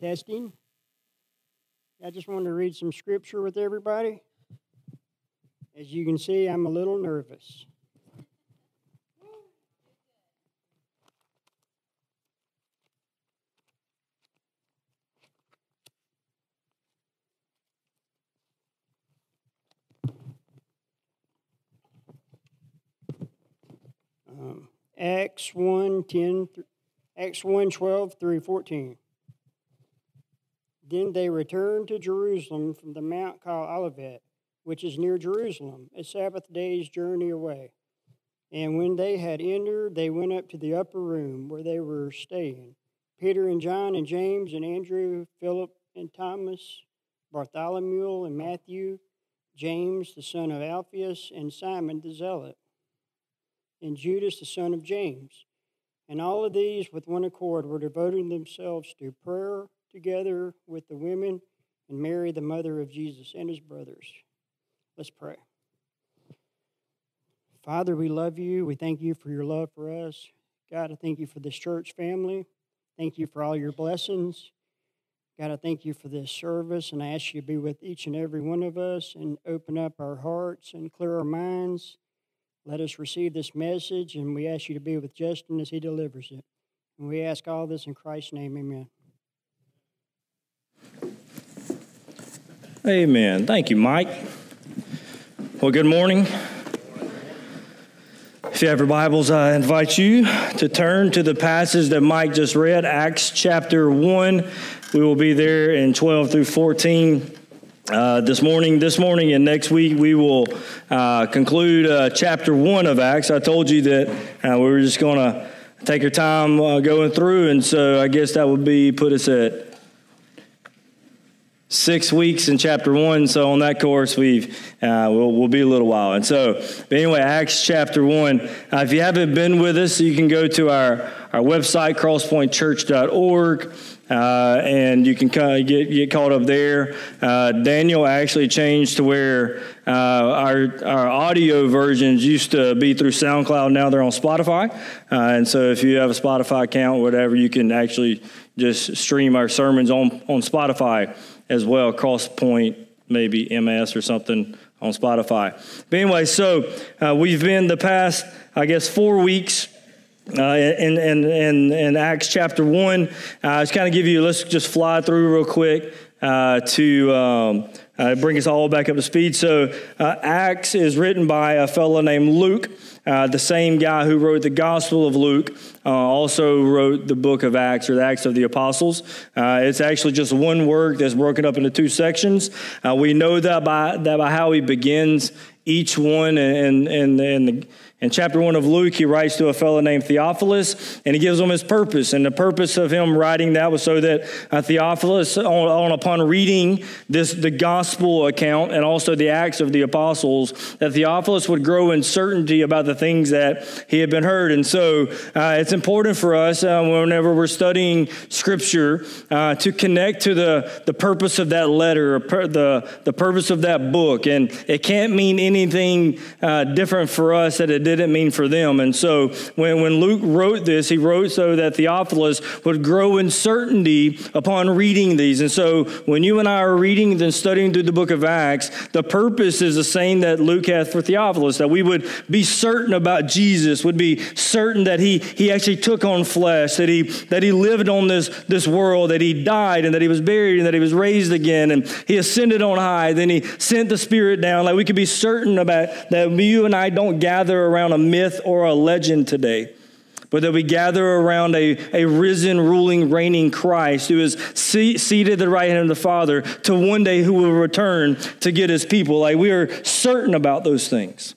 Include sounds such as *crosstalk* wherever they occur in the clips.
Testing. I just wanted to read some scripture with everybody. As you can see, I'm a little nervous. Um, Acts 1 10, Acts 1 12 through 14. Then they returned to Jerusalem from the mount called Olivet, which is near Jerusalem, a Sabbath day's journey away. And when they had entered, they went up to the upper room where they were staying. Peter and John and James and Andrew, Philip and Thomas, Bartholomew and Matthew, James the son of Alphaeus, and Simon the Zealot, and Judas the son of James. And all of these, with one accord, were devoting themselves to prayer together with the women and Mary, the mother of Jesus, and his brothers. Let's pray. Father, we love you. We thank you for your love for us. God, I thank you for this church family. Thank you for all your blessings. God, I thank you for this service, and I ask you to be with each and every one of us and open up our hearts and clear our minds. Let us receive this message, and we ask you to be with Justin as he delivers it. And we ask all this in Christ's name, amen. Amen. Thank you, Mike. Well, good morning. If you have your Bibles, I invite you to turn to the passage that Mike just read, Acts chapter 1. We will be there in 12 through 14. Uh, this morning, this morning, and next week we will uh, conclude uh, chapter one of Acts. I told you that uh, we were just going to take our time uh, going through, and so I guess that would be put us at six weeks in chapter one. So on that course, we've uh, we'll, we'll, be a little while. And so, but anyway, Acts chapter one. Uh, if you haven't been with us, you can go to our our website crosspointchurch.org. Uh, and you can kind of get, get caught up there. Uh, Daniel actually changed to where uh, our, our audio versions used to be through SoundCloud. Now they're on Spotify. Uh, and so if you have a Spotify account whatever, you can actually just stream our sermons on, on Spotify as well, Crosspoint, maybe MS or something on Spotify. But anyway, so uh, we've been the past, I guess, four weeks. Uh, in, in, in, in, Acts chapter 1, uh, just kind of give you, let's just fly through real quick uh, to um, uh, bring us all back up to speed. So, uh, Acts is written by a fellow named Luke. Uh, the same guy who wrote the Gospel of Luke uh, also wrote the book of Acts or the Acts of the Apostles. Uh, it's actually just one work that's broken up into two sections. Uh, we know that by, that by how he begins each one and, and, and the in chapter 1 of Luke, he writes to a fellow named Theophilus, and he gives him his purpose. And the purpose of him writing that was so that uh, Theophilus, on, on, upon reading this the gospel account and also the Acts of the Apostles, that Theophilus would grow in certainty about the things that he had been heard. And so uh, it's important for us uh, whenever we're studying Scripture uh, to connect to the, the purpose of that letter, the, the purpose of that book. And it can't mean anything uh, different for us that it didn't mean for them. And so when, when Luke wrote this, he wrote so that Theophilus would grow in certainty upon reading these. And so when you and I are reading and studying through the book of Acts, the purpose is the same that Luke hath for Theophilus, that we would be certain about Jesus, would be certain that he, he actually took on flesh, that he, that he lived on this, this world, that he died and that he was buried and that he was raised again and he ascended on high. Then he sent the Spirit down. Like we could be certain about that you and I don't gather around around a myth or a legend today, but that we gather around a, a risen, ruling, reigning Christ who is seated at the right hand of the Father to one day who will return to get his people. Like we are certain about those things.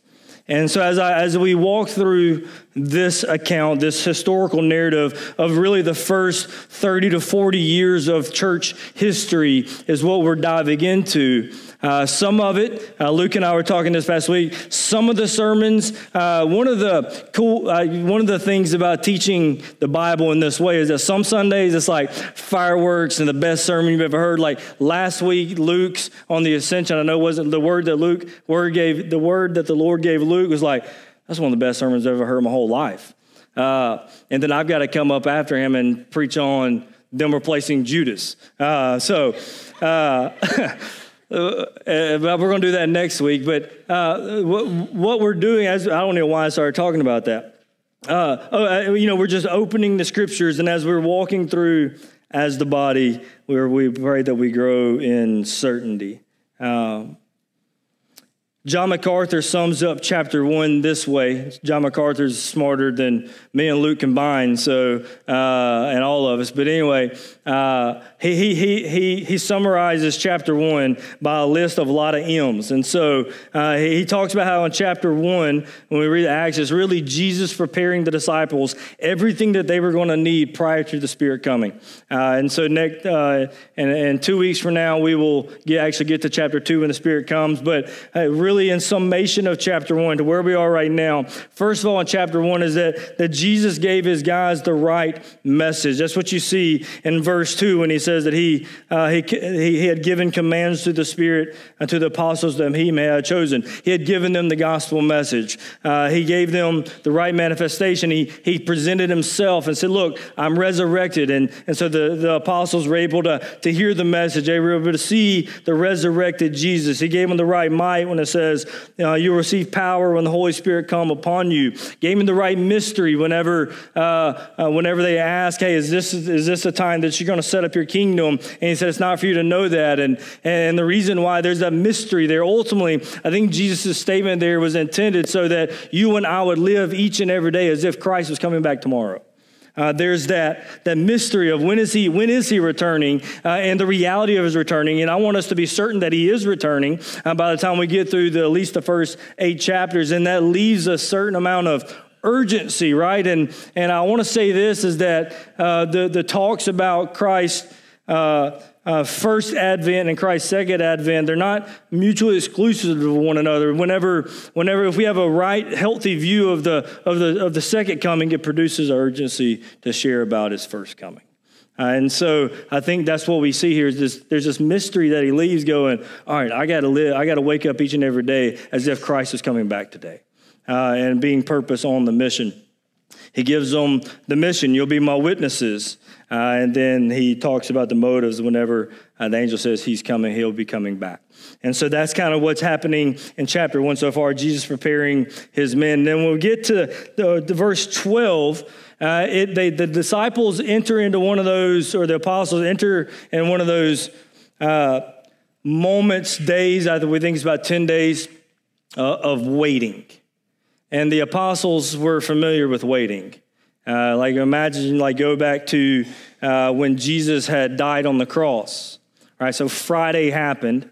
And so, as, I, as we walk through this account, this historical narrative of really the first 30 to 40 years of church history, is what we're diving into. Uh, some of it, uh, Luke and I were talking this past week. Some of the sermons, uh, one of the cool, uh, one of the things about teaching the Bible in this way is that some Sundays it's like fireworks and the best sermon you've ever heard. Like last week, Luke's on the Ascension. I know wasn't the word that Luke word gave. The word that the Lord gave Luke was like that's one of the best sermons I've ever heard my whole life. Uh, and then I've got to come up after him and preach on them replacing Judas. Uh, so, uh, *laughs* Uh, we're going to do that next week. But uh, what, what, we're doing, as I don't know why I started talking about that. Uh, oh, you know, we're just opening the scriptures, and as we're walking through as the body, where we pray that we grow in certainty. Um, John MacArthur sums up chapter one this way. John MacArthur's smarter than me and Luke combined, so uh, and all of us. But anyway, uh, he, he, he, he summarizes chapter one by a list of a lot of M's. And so uh, he, he talks about how in chapter one, when we read Acts, it's really Jesus preparing the disciples everything that they were going to need prior to the Spirit coming. Uh, and so next, uh, and, and two weeks from now, we will get, actually get to chapter two when the Spirit comes. But uh, really, in summation of chapter one to where we are right now, first of all, in chapter one is that, that Jesus gave his guys the right message. That's what you see in verse two when he says, says that he, uh, he, he had given commands to the Spirit and to the apostles that he may have chosen. He had given them the gospel message. Uh, he gave them the right manifestation. He, he presented himself and said, Look, I'm resurrected. And, and so the, the apostles were able to, to hear the message. They were able to see the resurrected Jesus. He gave them the right might when it says, uh, You will receive power when the Holy Spirit come upon you. Gave them the right mystery whenever, uh, uh whenever they ask, Hey, is this, is this a time that you're going to set up your kingdom? Kingdom. And he said, It's not for you to know that. And, and the reason why there's that mystery there, ultimately, I think Jesus' statement there was intended so that you and I would live each and every day as if Christ was coming back tomorrow. Uh, there's that, that mystery of when is he when is he returning uh, and the reality of his returning and i want us to be certain that he is returning uh, by the time we get through the, at least the first eight chapters and that leaves a certain amount of urgency right and and i want to say this is that uh, the the talks about christ uh, uh, first advent and Christ's second advent, they're not mutually exclusive of one another. Whenever, whenever if we have a right, healthy view of the, of the, of the second coming, it produces urgency to share about his first coming. Uh, and so I think that's what we see here is this, there's this mystery that he leaves going, all right, I got to live, I got to wake up each and every day as if Christ is coming back today uh, and being purpose on the mission. He gives them the mission. You'll be my witnesses. Uh, and then he talks about the motives whenever uh, the angel says he's coming, he'll be coming back. And so that's kind of what's happening in chapter one so far. Jesus preparing his men. Then when we get to the, the verse 12, uh, it, they, the disciples enter into one of those, or the apostles enter in one of those uh, moments, days, I think we think it's about 10 days uh, of waiting. And the apostles were familiar with waiting. Uh, like imagine, like go back to uh, when Jesus had died on the cross. All right, so Friday happened.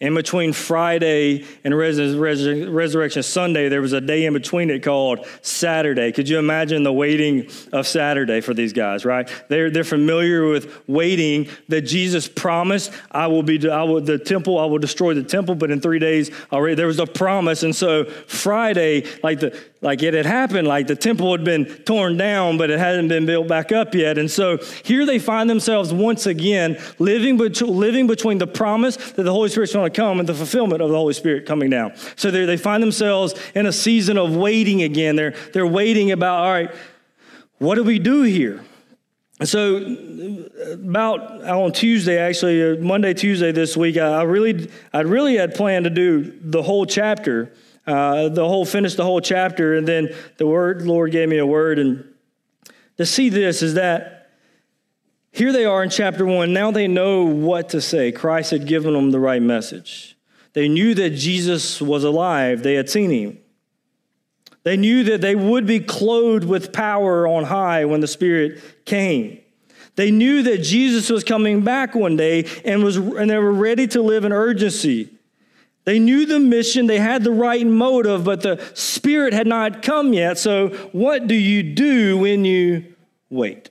In between Friday and Res- Res- Resurrection Sunday, there was a day in between it called Saturday. Could you imagine the waiting of Saturday for these guys, right? They're, they're familiar with waiting that Jesus promised, I will be, I will, the temple, I will destroy the temple, but in three days, already there was a promise. And so Friday, like the, like it had happened, like the temple had been torn down, but it hadn't been built back up yet. And so here they find themselves once again living, living between the promise that the Holy Spirit's going to come and the fulfillment of the Holy Spirit coming down. So they find themselves in a season of waiting again. They're, they're waiting about, all right, what do we do here? So, about on Tuesday, actually, uh, Monday, Tuesday this week, I really, I really had planned to do the whole chapter uh, the whole finish the whole chapter, and then the word Lord gave me a word, and to see this is that here they are in chapter one. Now they know what to say. Christ had given them the right message. They knew that Jesus was alive. They had seen him. They knew that they would be clothed with power on high when the Spirit came. They knew that Jesus was coming back one day and, was, and they were ready to live in urgency. They knew the mission, they had the right motive, but the Spirit had not come yet. So, what do you do when you wait?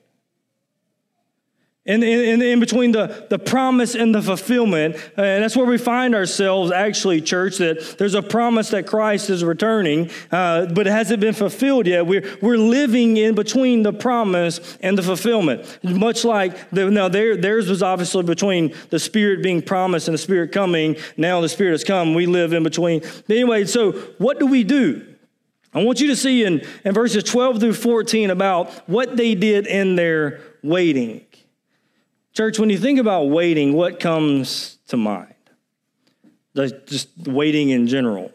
In, in, in between the, the promise and the fulfillment. And that's where we find ourselves, actually, church, that there's a promise that Christ is returning, uh, but it hasn't been fulfilled yet. We're, we're living in between the promise and the fulfillment. Much like, the, now their, theirs was obviously between the Spirit being promised and the Spirit coming. Now the Spirit has come. We live in between. Anyway, so what do we do? I want you to see in, in verses 12 through 14 about what they did in their waiting. Church, when you think about waiting, what comes to mind? Just waiting in general.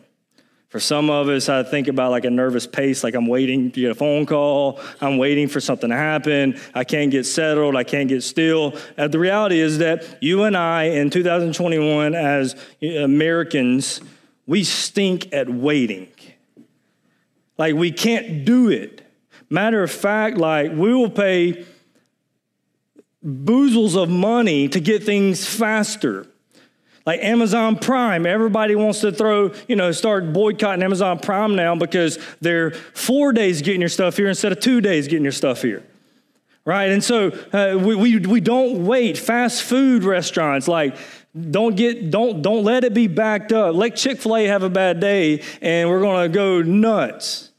For some of us, I think about like a nervous pace, like I'm waiting to get a phone call, I'm waiting for something to happen, I can't get settled, I can't get still. Uh, the reality is that you and I in 2021, as Americans, we stink at waiting. Like we can't do it. Matter of fact, like we will pay boozles of money to get things faster. Like Amazon Prime, everybody wants to throw, you know, start boycotting Amazon Prime now because they're four days getting your stuff here instead of two days getting your stuff here. Right? And so uh, we, we, we don't wait. Fast food restaurants, like, don't get don't don't let it be backed up. Let Chick-fil-A have a bad day and we're gonna go nuts.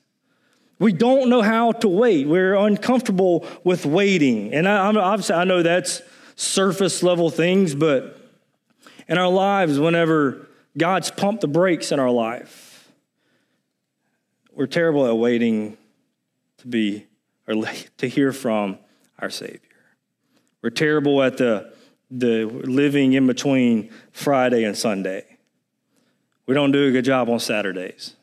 We don't know how to wait. We're uncomfortable with waiting. And I, obviously, I know that's surface level things, but in our lives whenever God's pumped the brakes in our life. We're terrible at waiting to be or *laughs* to hear from our Savior. We're terrible at the, the living in between Friday and Sunday. We don't do a good job on Saturdays.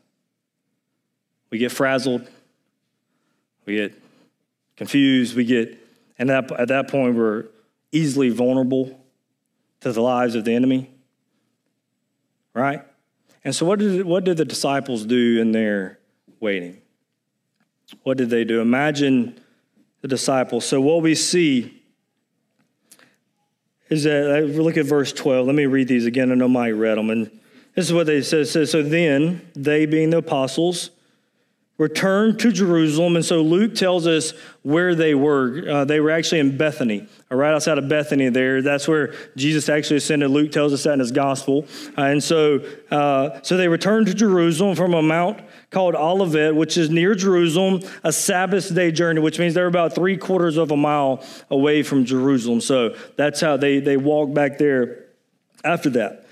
We get frazzled. We get confused. We get, and at that point, we're easily vulnerable to the lives of the enemy. Right? And so, what did, what did the disciples do in their waiting? What did they do? Imagine the disciples. So, what we see is that, uh, look at verse 12. Let me read these again. I know Mike read them. And this is what they said. So, then, they being the apostles, returned to Jerusalem. And so Luke tells us where they were. Uh, they were actually in Bethany, right outside of Bethany there. That's where Jesus actually ascended. Luke tells us that in his gospel. Uh, and so, uh, so they returned to Jerusalem from a mount called Olivet, which is near Jerusalem, a Sabbath day journey, which means they're about three quarters of a mile away from Jerusalem. So that's how they, they walked back there after that.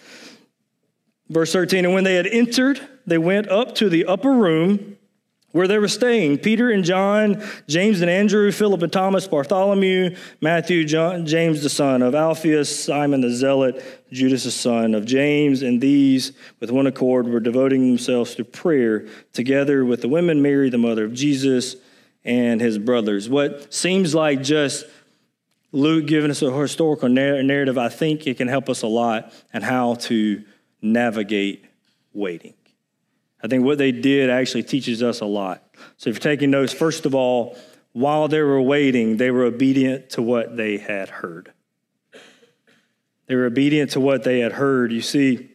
Verse 13, and when they had entered, they went up to the upper room where they were staying Peter and John, James and Andrew, Philip and Thomas, Bartholomew, Matthew, John, James the son of Alphaeus, Simon the zealot, Judas the son of James, and these, with one accord, were devoting themselves to prayer together with the women Mary, the mother of Jesus, and his brothers. What seems like just Luke giving us a historical narrative, I think it can help us a lot and how to navigate waiting. I think what they did actually teaches us a lot. So if you're taking notes, first of all, while they were waiting, they were obedient to what they had heard. They were obedient to what they had heard. You see,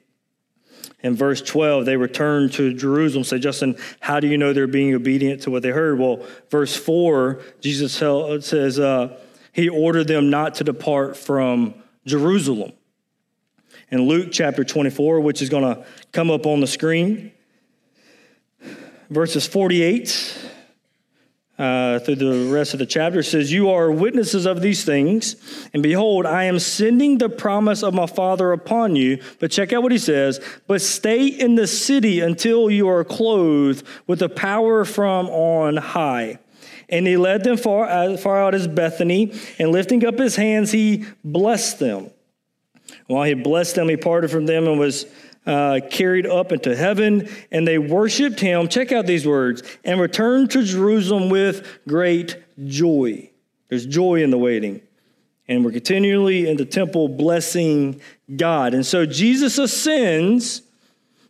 in verse 12, they returned to Jerusalem. Say, Justin, how do you know they're being obedient to what they heard? Well, verse 4, Jesus says, uh, He ordered them not to depart from Jerusalem. In Luke chapter 24, which is going to come up on the screen, verses 48 uh, through the rest of the chapter says, You are witnesses of these things, and behold, I am sending the promise of my Father upon you. But check out what he says, but stay in the city until you are clothed with the power from on high. And he led them far, uh, far out as Bethany, and lifting up his hands, he blessed them. While he blessed them, he parted from them and was uh, carried up into heaven, and they worshiped him. Check out these words and returned to Jerusalem with great joy. There's joy in the waiting. And we're continually in the temple blessing God. And so Jesus ascends.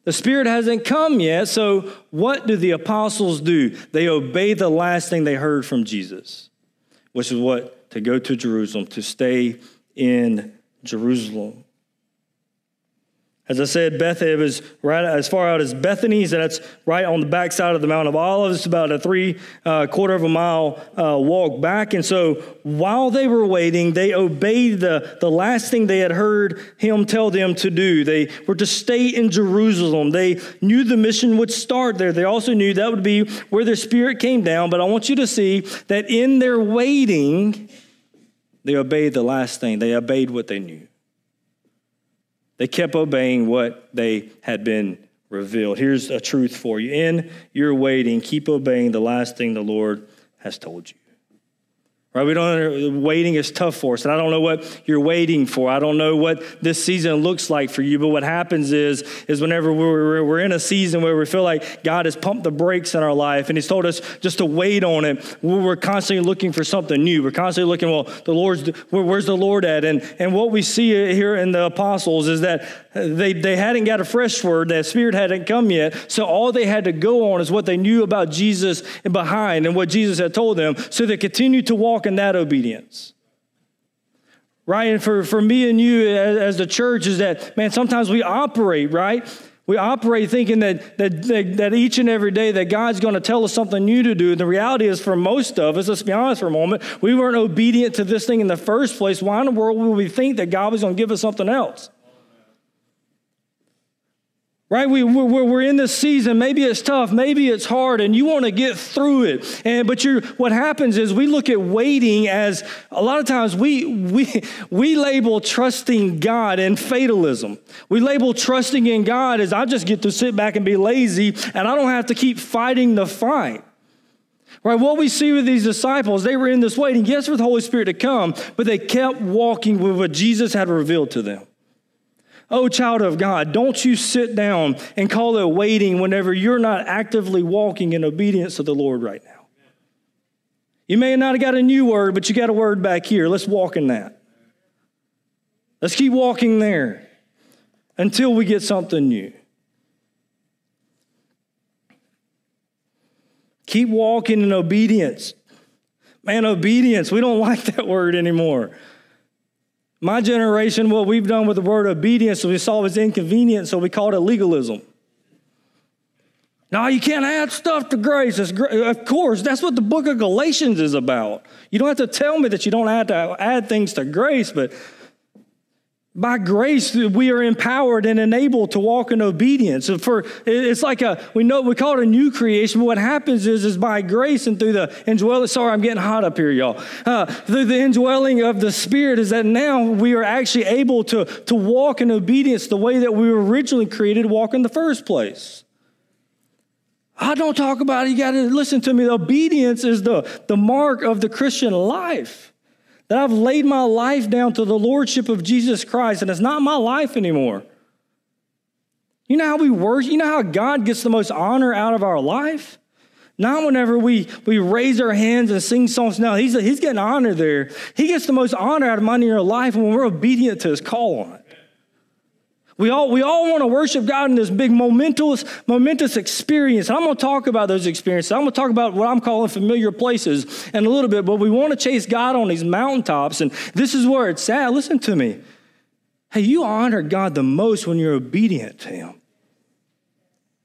The Spirit hasn't come yet. So, what do the apostles do? They obey the last thing they heard from Jesus, which is what? To go to Jerusalem, to stay in Jerusalem. As I said, Bethany was right as far out as Bethany, so that's right on the backside of the Mount of Olives. It's about a three uh, quarter of a mile uh, walk back. And so while they were waiting, they obeyed the, the last thing they had heard him tell them to do. They were to stay in Jerusalem. They knew the mission would start there. They also knew that would be where their spirit came down. But I want you to see that in their waiting, they obeyed the last thing, they obeyed what they knew. They kept obeying what they had been revealed. Here's a truth for you. In your waiting, keep obeying the last thing the Lord has told you. Right? We don't waiting is tough for us. And I don't know what you're waiting for. I don't know what this season looks like for you. But what happens is, is whenever we're, we're in a season where we feel like God has pumped the brakes in our life and He's told us just to wait on it, we're constantly looking for something new. We're constantly looking, well, the Lord's where's the Lord at? And and what we see here in the apostles is that they, they hadn't got a fresh word, that spirit hadn't come yet. So all they had to go on is what they knew about Jesus and behind and what Jesus had told them. So they continued to walk in that obedience. Right? And for, for me and you as, as the church is that, man, sometimes we operate, right? We operate thinking that, that, that, that, each and every day that God's going to tell us something new to do. And the reality is, for most of us, let's be honest for a moment, we weren't obedient to this thing in the first place. Why in the world would we think that God was going to give us something else? Right? We, we're, we're in this season. Maybe it's tough. Maybe it's hard, and you want to get through it. And but you what happens is we look at waiting as a lot of times we we we label trusting God and fatalism. We label trusting in God as I just get to sit back and be lazy, and I don't have to keep fighting the fight. Right, what we see with these disciples, they were in this waiting, yes, for the Holy Spirit to come, but they kept walking with what Jesus had revealed to them. Oh, child of God, don't you sit down and call it waiting whenever you're not actively walking in obedience to the Lord right now. You may not have got a new word, but you got a word back here. Let's walk in that. Let's keep walking there until we get something new. Keep walking in obedience. Man, obedience, we don't *laughs* like that word anymore. My generation, what we've done with the word obedience, we saw it was inconvenient, so we called it legalism. No, you can't add stuff to grace. Of course, that's what the book of Galatians is about. You don't have to tell me that you don't have to add things to grace, but by grace, we are empowered and enabled to walk in obedience. For it's like a we know we call it a new creation. But what happens is, is by grace and through the indwelling. Sorry, I'm getting hot up here, y'all. Uh, through the indwelling of the Spirit, is that now we are actually able to to walk in obedience the way that we were originally created to walk in the first place. I don't talk about it. You got to listen to me. Obedience is the the mark of the Christian life that I've laid my life down to the lordship of Jesus Christ and it's not my life anymore. You know how we worship, you know how God gets the most honor out of our life? Not whenever we, we raise our hands and sing songs. No, he's, he's getting honor there. He gets the most honor out of in your life when we're obedient to his call on it. We all, we all want to worship God in this big momentous, momentous experience. And I'm going to talk about those experiences. I'm going to talk about what I'm calling familiar places in a little bit, but we want to chase God on these mountaintops. And this is where it's at. Listen to me. Hey, you honor God the most when you're obedient to Him.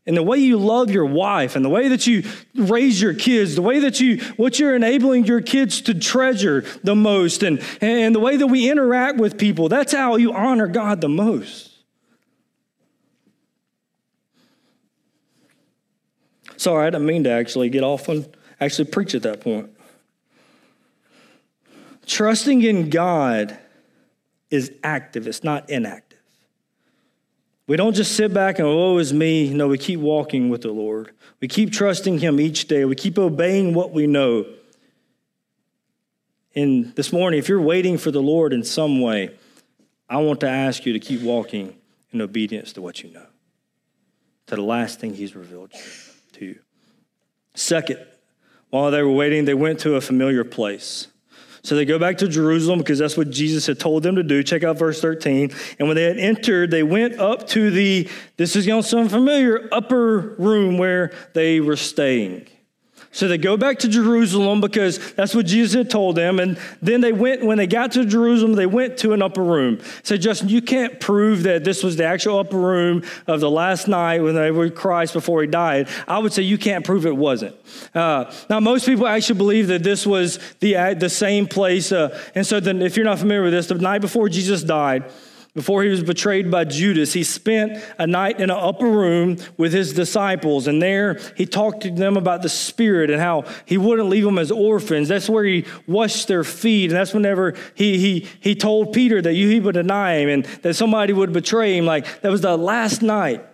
And the way you love your wife and the way that you raise your kids, the way that you, what you're enabling your kids to treasure the most, and, and the way that we interact with people, that's how you honor God the most. Sorry, I didn't mean to actually get off and actually preach at that point. Trusting in God is active, it's not inactive. We don't just sit back and, oh, is me. No, we keep walking with the Lord. We keep trusting Him each day. We keep obeying what we know. And this morning, if you're waiting for the Lord in some way, I want to ask you to keep walking in obedience to what you know, to the last thing He's revealed you to. Second, while they were waiting, they went to a familiar place. So they go back to Jerusalem because that's what Jesus had told them to do. Check out verse 13. And when they had entered, they went up to the, this is going to sound familiar, upper room where they were staying. So they go back to Jerusalem because that's what Jesus had told them. And then they went, when they got to Jerusalem, they went to an upper room. So, Justin, you can't prove that this was the actual upper room of the last night when they were Christ before he died. I would say you can't prove it wasn't. Uh, now, most people actually believe that this was the, the same place. Uh, and so, then, if you're not familiar with this, the night before Jesus died, before he was betrayed by Judas, he spent a night in an upper room with his disciples. And there he talked to them about the Spirit and how he wouldn't leave them as orphans. That's where he washed their feet. And that's whenever he, he, he told Peter that he would deny him and that somebody would betray him. Like that was the last night.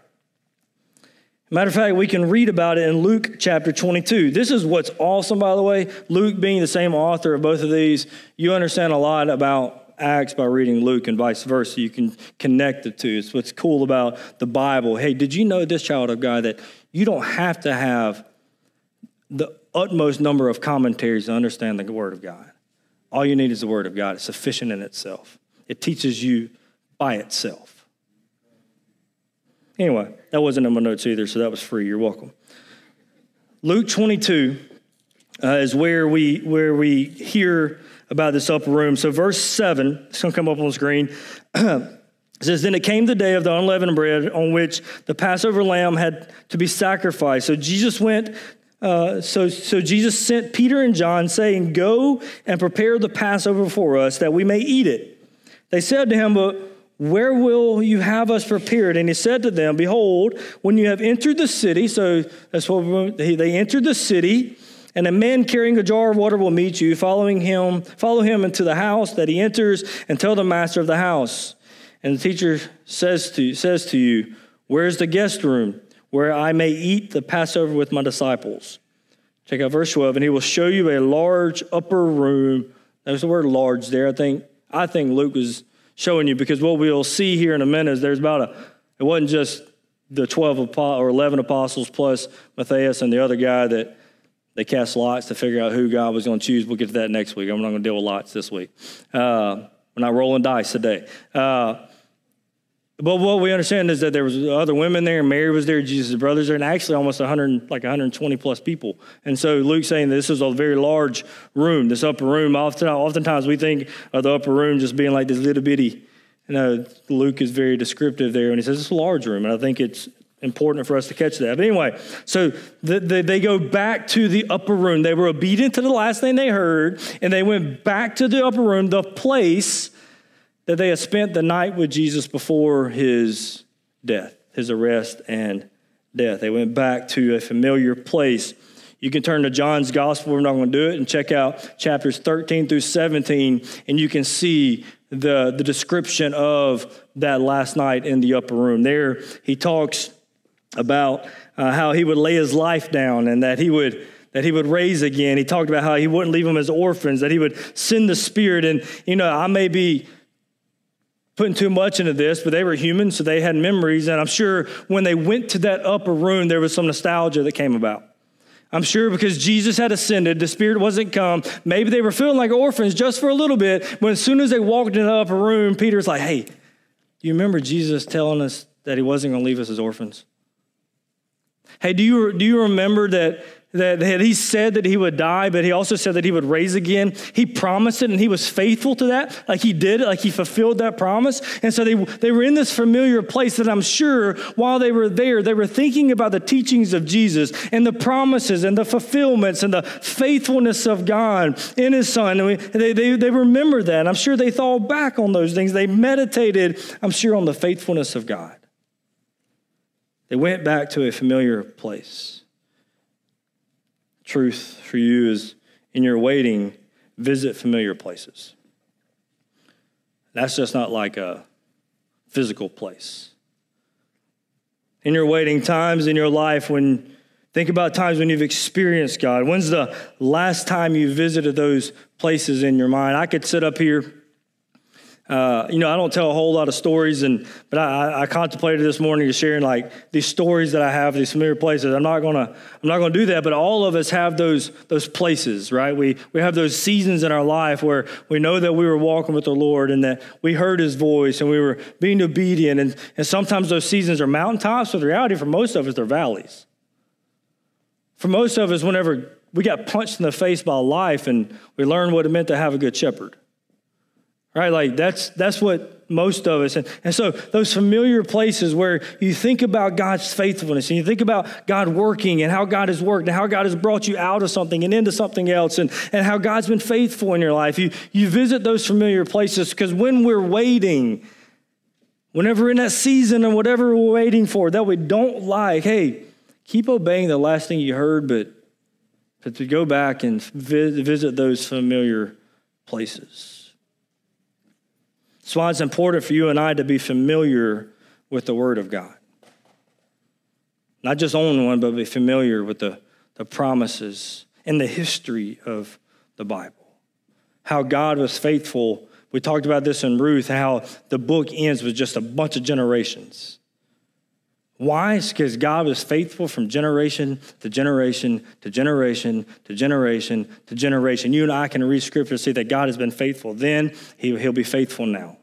Matter of fact, we can read about it in Luke chapter 22. This is what's awesome, by the way. Luke being the same author of both of these, you understand a lot about Acts by reading Luke and vice versa. You can connect the two. It's what's cool about the Bible. Hey, did you know this child of God that you don't have to have the utmost number of commentaries to understand the Word of God? All you need is the Word of God. It's sufficient in itself. It teaches you by itself. Anyway, that wasn't in my notes either, so that was free. You're welcome. Luke 22 uh, is where we where we hear about this upper room. So verse 7, it's going to come up on the screen. *clears throat* it says, Then it came the day of the unleavened bread on which the Passover lamb had to be sacrificed. So Jesus went uh, so, so Jesus sent Peter and John, saying, Go and prepare the Passover for us, that we may eat it. They said to him, But where will you have us prepared? And he said to them, Behold, when you have entered the city, so that's what they entered the city, and a man carrying a jar of water will meet you, following him, follow him into the house that he enters, and tell the master of the house. And the teacher says to, says to you, Where's the guest room? where I may eat the Passover with my disciples. Check out verse 12, and he will show you a large upper room. There's the word large there. I think, I think Luke is showing you because what we'll see here in a minute is there's about a, it wasn't just the 12 or 11 apostles plus Matthias and the other guy that they cast lots to figure out who God was going to choose. We'll get to that next week. I'm not going to deal with lots this week. Uh, we're not rolling dice today. Uh, but what we understand is that there was other women there, Mary was there, Jesus' brothers there, and actually almost 100, like 120 plus people. And so Luke's saying this is a very large room, this upper room. Often, oftentimes we think of the upper room just being like this little bitty. You know, Luke is very descriptive there, and he says it's a large room, and I think it's important for us to catch that. But anyway, so the, the, they go back to the upper room. They were obedient to the last thing they heard, and they went back to the upper room, the place that they had spent the night with Jesus before his death, his arrest and death. They went back to a familiar place. You can turn to John's gospel, we're not going to do it, and check out chapters 13 through 17, and you can see the, the description of that last night in the upper room. There, he talks about uh, how he would lay his life down and that he would that he would raise again. He talked about how he wouldn't leave them as orphans, that he would send the Spirit. And, you know, I may be putting too much into this, but they were human, so they had memories. And I'm sure when they went to that upper room, there was some nostalgia that came about. I'm sure because Jesus had ascended, the Spirit wasn't come. Maybe they were feeling like orphans just for a little bit. But as soon as they walked in the upper room, Peter's like, hey, you remember Jesus telling us that he wasn't going to leave us as orphans? Hey, do you, do you remember that that, that he said that he would die, but he also said that he would raise again. He promised it and he was faithful to that. Like he did it, like he fulfilled that promise. And so they, they were in this familiar place that I'm sure while they were there, they were thinking about the teachings of Jesus and the promises and the fulfillments and the faithfulness of God in his son. And they, they, they remember that. I'm sure they thought back on those things. They meditated, I'm sure, on the faithfulness of God. They went back to a familiar place truth for you is in your waiting, visit familiar places. That's just not like a physical place. In your waiting times in your life, when think about times when you've experienced God. When's the last time you visited those places in your mind? I could sit up here uh, you know, I don't tell a whole lot of stories, and but I, I contemplated this morning to sharing like these stories that I have, these familiar places. I'm not gonna, I'm not gonna do that, but all of us have those those places, right? We we have those seasons in our life where we know that we were walking with the Lord and that we heard His voice and we were being obedient. And and sometimes those seasons are mountaintops, but the reality for most of us they're valleys. For most of us, whenever we got punched in the face by life and we learned what it meant to have a good shepherd right? Like that's that's what most of us and, and so those familiar places where you think about God's faithfulness and you think about God working and how God has worked and how God has brought you out of something and into something else and, and how God's been faithful in your life. You you visit those familiar places because when we're waiting, whenever in that season and whatever we're waiting for that we don't like, hey, keep obeying the last thing you heard, but, but to go back and visit those familiar places. That's why it's important for you and I to be familiar with the Word of God. Not just own one, but be familiar with the, the promises and the history of the Bible. How God was faithful. We talked about this in Ruth, how the book ends with just a bunch of generations. Why? It's because God was faithful from generation to generation to generation to generation to generation. You and I can read scripture to see that God has been faithful. Then he, He'll be faithful now.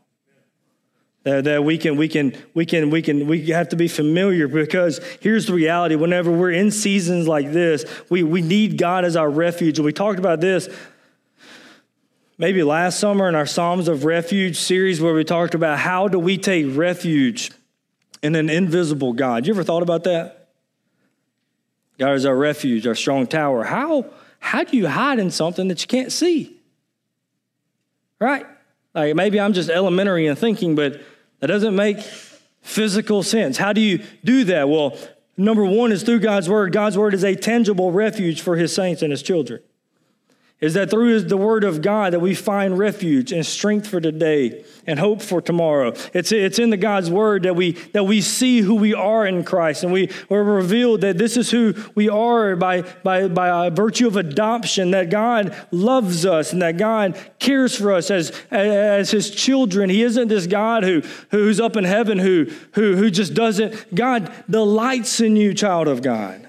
That, that we can, we can, we can, we can, we have to be familiar because here's the reality. Whenever we're in seasons like this, we, we need God as our refuge. And we talked about this maybe last summer in our Psalms of Refuge series where we talked about how do we take refuge in an invisible God. You ever thought about that? God is our refuge, our strong tower. How, how do you hide in something that you can't see? Right? Like maybe I'm just elementary in thinking, but that doesn't make physical sense. How do you do that? Well, number one is through God's word. God's word is a tangible refuge for his saints and his children is that through the word of God that we find refuge and strength for today and hope for tomorrow. It's, it's in the God's word that we, that we see who we are in Christ and we, we're revealed that this is who we are by, by, by virtue of adoption, that God loves us and that God cares for us as, as his children. He isn't this God who, who's up in heaven who, who, who just doesn't, God delights in you, child of God.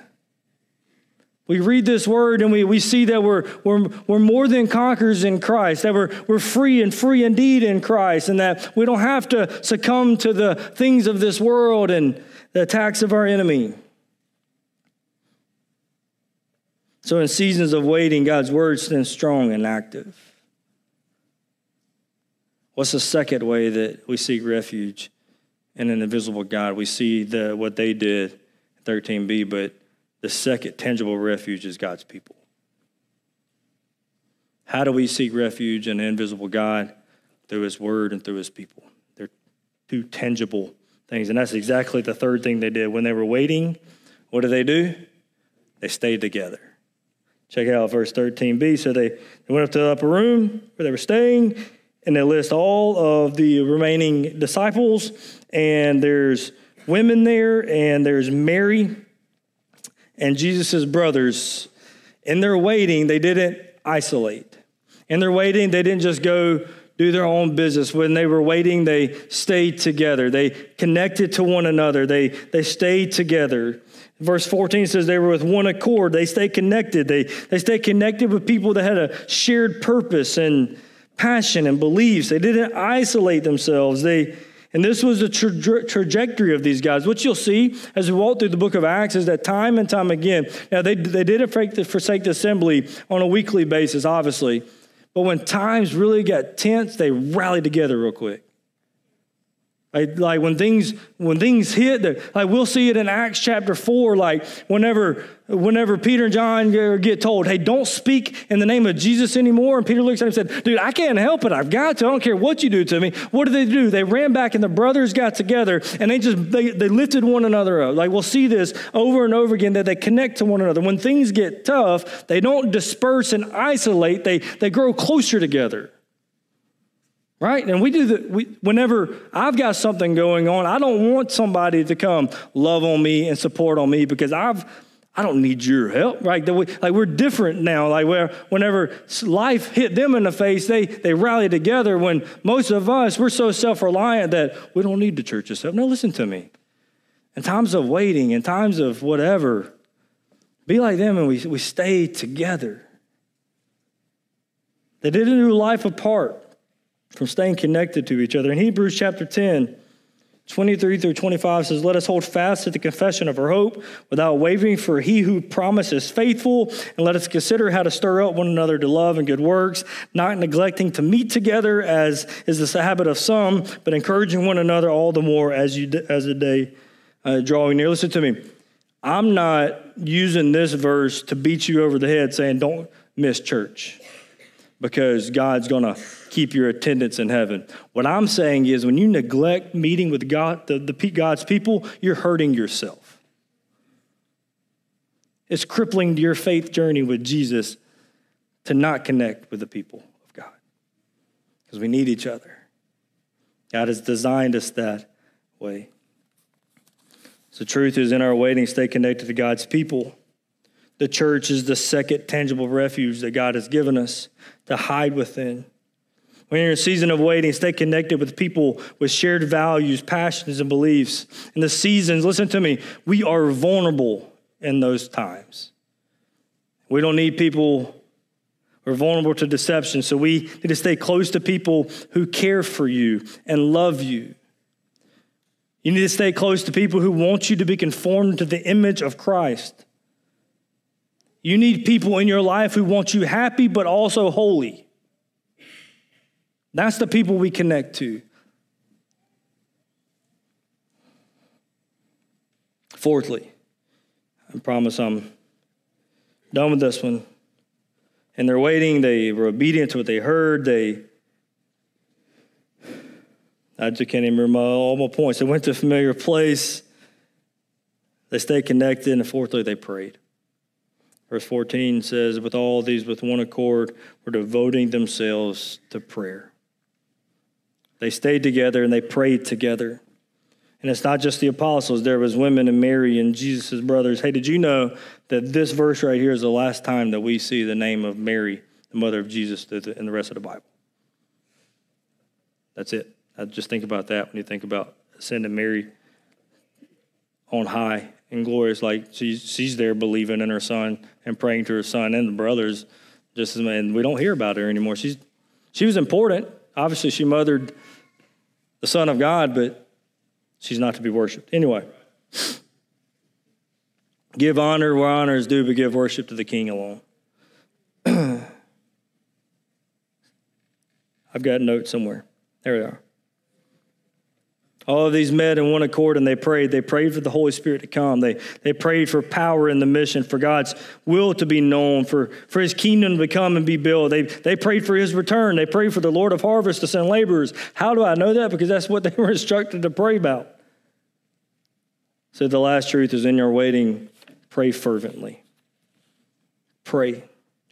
We read this word and we, we see that we're, we're, we're more than conquerors in Christ, that we're, we're free and free indeed in Christ, and that we don't have to succumb to the things of this world and the attacks of our enemy. So, in seasons of waiting, God's word stands strong and active. What's the second way that we seek refuge in an invisible God? We see the, what they did, 13b, but the second tangible refuge is God's people. How do we seek refuge in an invisible God? Through His Word and through His people. They're two tangible things. And that's exactly the third thing they did. When they were waiting, what did they do? They stayed together. Check out verse 13b. So they, they went up to the upper room where they were staying, and they list all of the remaining disciples. And there's women there, and there's Mary and Jesus' brothers, in their waiting, they didn't isolate. In their waiting, they didn't just go do their own business. When they were waiting, they stayed together. They connected to one another. They, they stayed together. Verse 14 says they were with one accord. They stayed connected. They, they stayed connected with people that had a shared purpose and passion and beliefs. They didn't isolate themselves. They, and this was the tra- trajectory of these guys. What you'll see as we walk through the book of Acts is that time and time again, now they, they didn't forsake the assembly on a weekly basis, obviously, but when times really got tense, they rallied together real quick. Like, like when things when things hit, like we'll see it in Acts chapter four. Like whenever whenever Peter and John get told, "Hey, don't speak in the name of Jesus anymore," and Peter looks at him and said, "Dude, I can't help it. I've got to. I don't care what you do to me." What did they do? They ran back, and the brothers got together, and they just they, they lifted one another up. Like we'll see this over and over again that they connect to one another. When things get tough, they don't disperse and isolate. They they grow closer together right? And we do that we, whenever I've got something going on, I don't want somebody to come love on me and support on me because I've I don't need your help, right? Like we're different now. Like where whenever life hit them in the face, they they rally together. When most of us we're so self reliant that we don't need the church's help. No, listen to me. In times of waiting, in times of whatever, be like them and we we stay together. They didn't do life apart from staying connected to each other. In Hebrews chapter 10, 23 through 25 says, Let us hold fast to the confession of our hope without wavering, for he who promises faithful, and let us consider how to stir up one another to love and good works, not neglecting to meet together as is the habit of some, but encouraging one another all the more as, you, as the day uh, drawing near. Listen to me. I'm not using this verse to beat you over the head saying, Don't miss church because God's going to keep your attendance in heaven. What I'm saying is when you neglect meeting with God, the, the God's people, you're hurting yourself. It's crippling to your faith journey with Jesus to not connect with the people of God because we need each other. God has designed us that way. So, truth is in our waiting, stay connected to God's people. The church is the second tangible refuge that God has given us to hide within. When you're in a season of waiting, stay connected with people with shared values, passions, and beliefs. In the seasons, listen to me, we are vulnerable in those times. We don't need people, we're vulnerable to deception, so we need to stay close to people who care for you and love you. You need to stay close to people who want you to be conformed to the image of Christ. You need people in your life who want you happy but also holy. That's the people we connect to. Fourthly, I promise I'm done with this one. And their waiting, they were obedient to what they heard, they I just can't even remember all my points. They went to a familiar place. They stayed connected, and fourthly, they prayed. Verse 14 says, With all these, with one accord, were devoting themselves to prayer. They stayed together and they prayed together. And it's not just the apostles, there was women and Mary and Jesus' brothers. Hey, did you know that this verse right here is the last time that we see the name of Mary, the mother of Jesus, in the rest of the Bible? That's it. I just think about that when you think about sending Mary on high and glorious, like she's she's there believing in her son and praying to her son and the brothers. Just as and we don't hear about her anymore. She's she was important. Obviously, she mothered the Son of God, but she's not to be worshipped. Anyway, give honor where honor is due, but give worship to the King alone. *clears throat* I've got a note somewhere. There we are. All of these met in one accord and they prayed. They prayed for the Holy Spirit to come. They, they prayed for power in the mission, for God's will to be known, for, for his kingdom to come and be built. They, they prayed for his return. They prayed for the Lord of harvest to send laborers. How do I know that? Because that's what they *laughs* were instructed to pray about. So the last truth is in your waiting, pray fervently. Pray.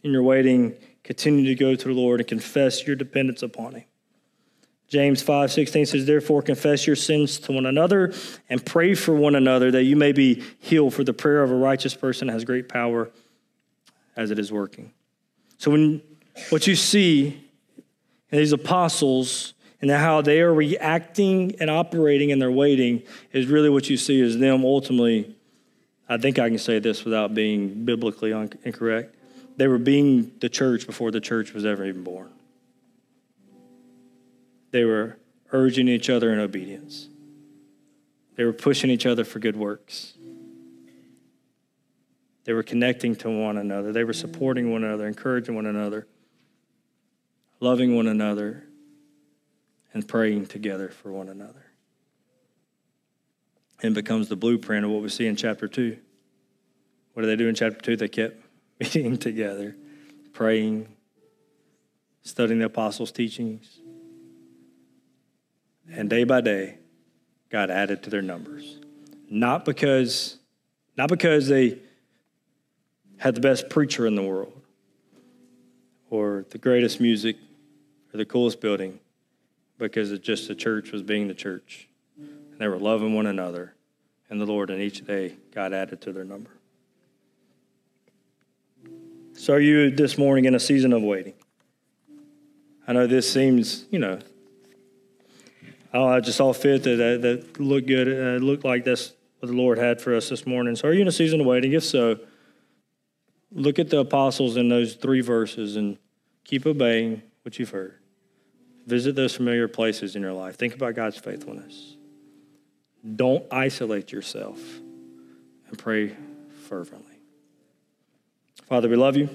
In your waiting, continue to go to the Lord and confess your dependence upon him. James 5 16 says, Therefore, confess your sins to one another and pray for one another that you may be healed, for the prayer of a righteous person has great power as it is working. So, when what you see in these apostles and how they are reacting and operating and their waiting is really what you see is them ultimately. I think I can say this without being biblically incorrect. They were being the church before the church was ever even born. They were urging each other in obedience. They were pushing each other for good works. They were connecting to one another. They were supporting one another, encouraging one another, loving one another, and praying together for one another. And becomes the blueprint of what we see in chapter 2. What do they do in chapter 2? They kept *laughs* meeting together, praying, studying the apostles' teachings, and day by day, God added to their numbers. Not because, not because they had the best preacher in the world, or the greatest music, or the coolest building, because it's just the church was being the church. And they were loving one another and the Lord, and each day God added to their number. So, are you this morning in a season of waiting? I know this seems, you know, oh, I just saw fit that that, looked good. Uh, it looked like that's what the Lord had for us this morning. So, are you in a season of waiting? If so, look at the apostles in those three verses and keep obeying what you've heard. Visit those familiar places in your life. Think about God's faithfulness. Don't isolate yourself and pray fervently. Father, we love you.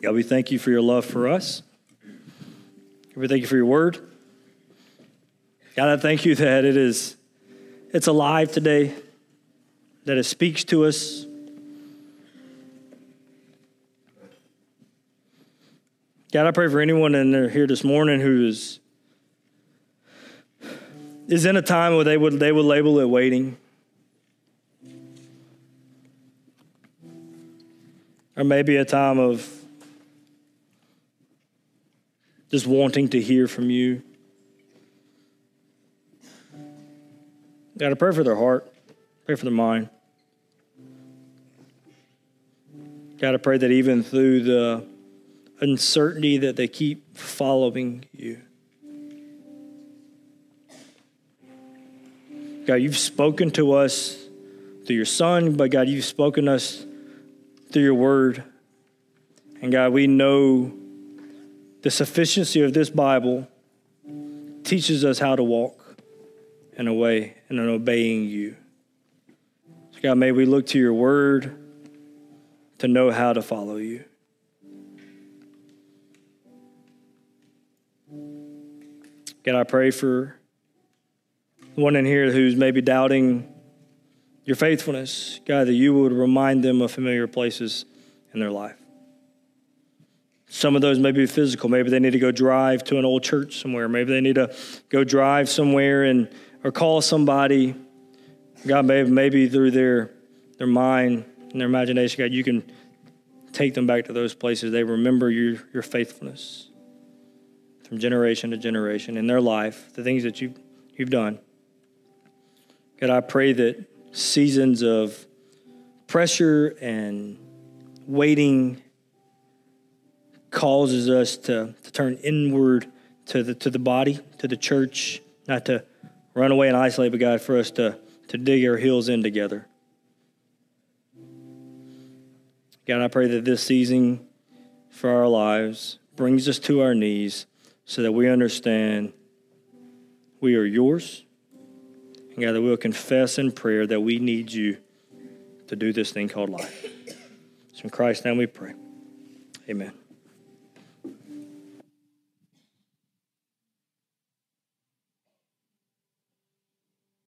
God, we thank you for your love for us. We thank you for your word. God, I thank you that it is it's alive today, that it speaks to us. God, I pray for anyone in there here this morning who is is in a time where they would they would label it waiting. Or maybe a time of just wanting to hear from you. God, I pray for their heart. Pray for their mind. God, I pray that even through the uncertainty that they keep following you. God, you've spoken to us through your Son, but God, you've spoken to us through your word. And God, we know the sufficiency of this Bible teaches us how to walk in a way and in obeying you. So God, may we look to your word to know how to follow you. God, I pray for one in here who's maybe doubting your faithfulness, God, that you would remind them of familiar places in their life. Some of those may be physical. Maybe they need to go drive to an old church somewhere. Maybe they need to go drive somewhere and or call somebody. God, maybe, maybe through their their mind and their imagination, God, you can take them back to those places. They remember your, your faithfulness from generation to generation in their life, the things that you've, you've done. God, I pray that seasons of pressure and waiting causes us to, to turn inward to the, to the body, to the church, not to run away and isolate, but God, for us to, to dig our heels in together. God, I pray that this season for our lives brings us to our knees so that we understand we are yours and God, that we'll confess in prayer that we need you to do this thing called life. So in Christ's name we pray. Amen.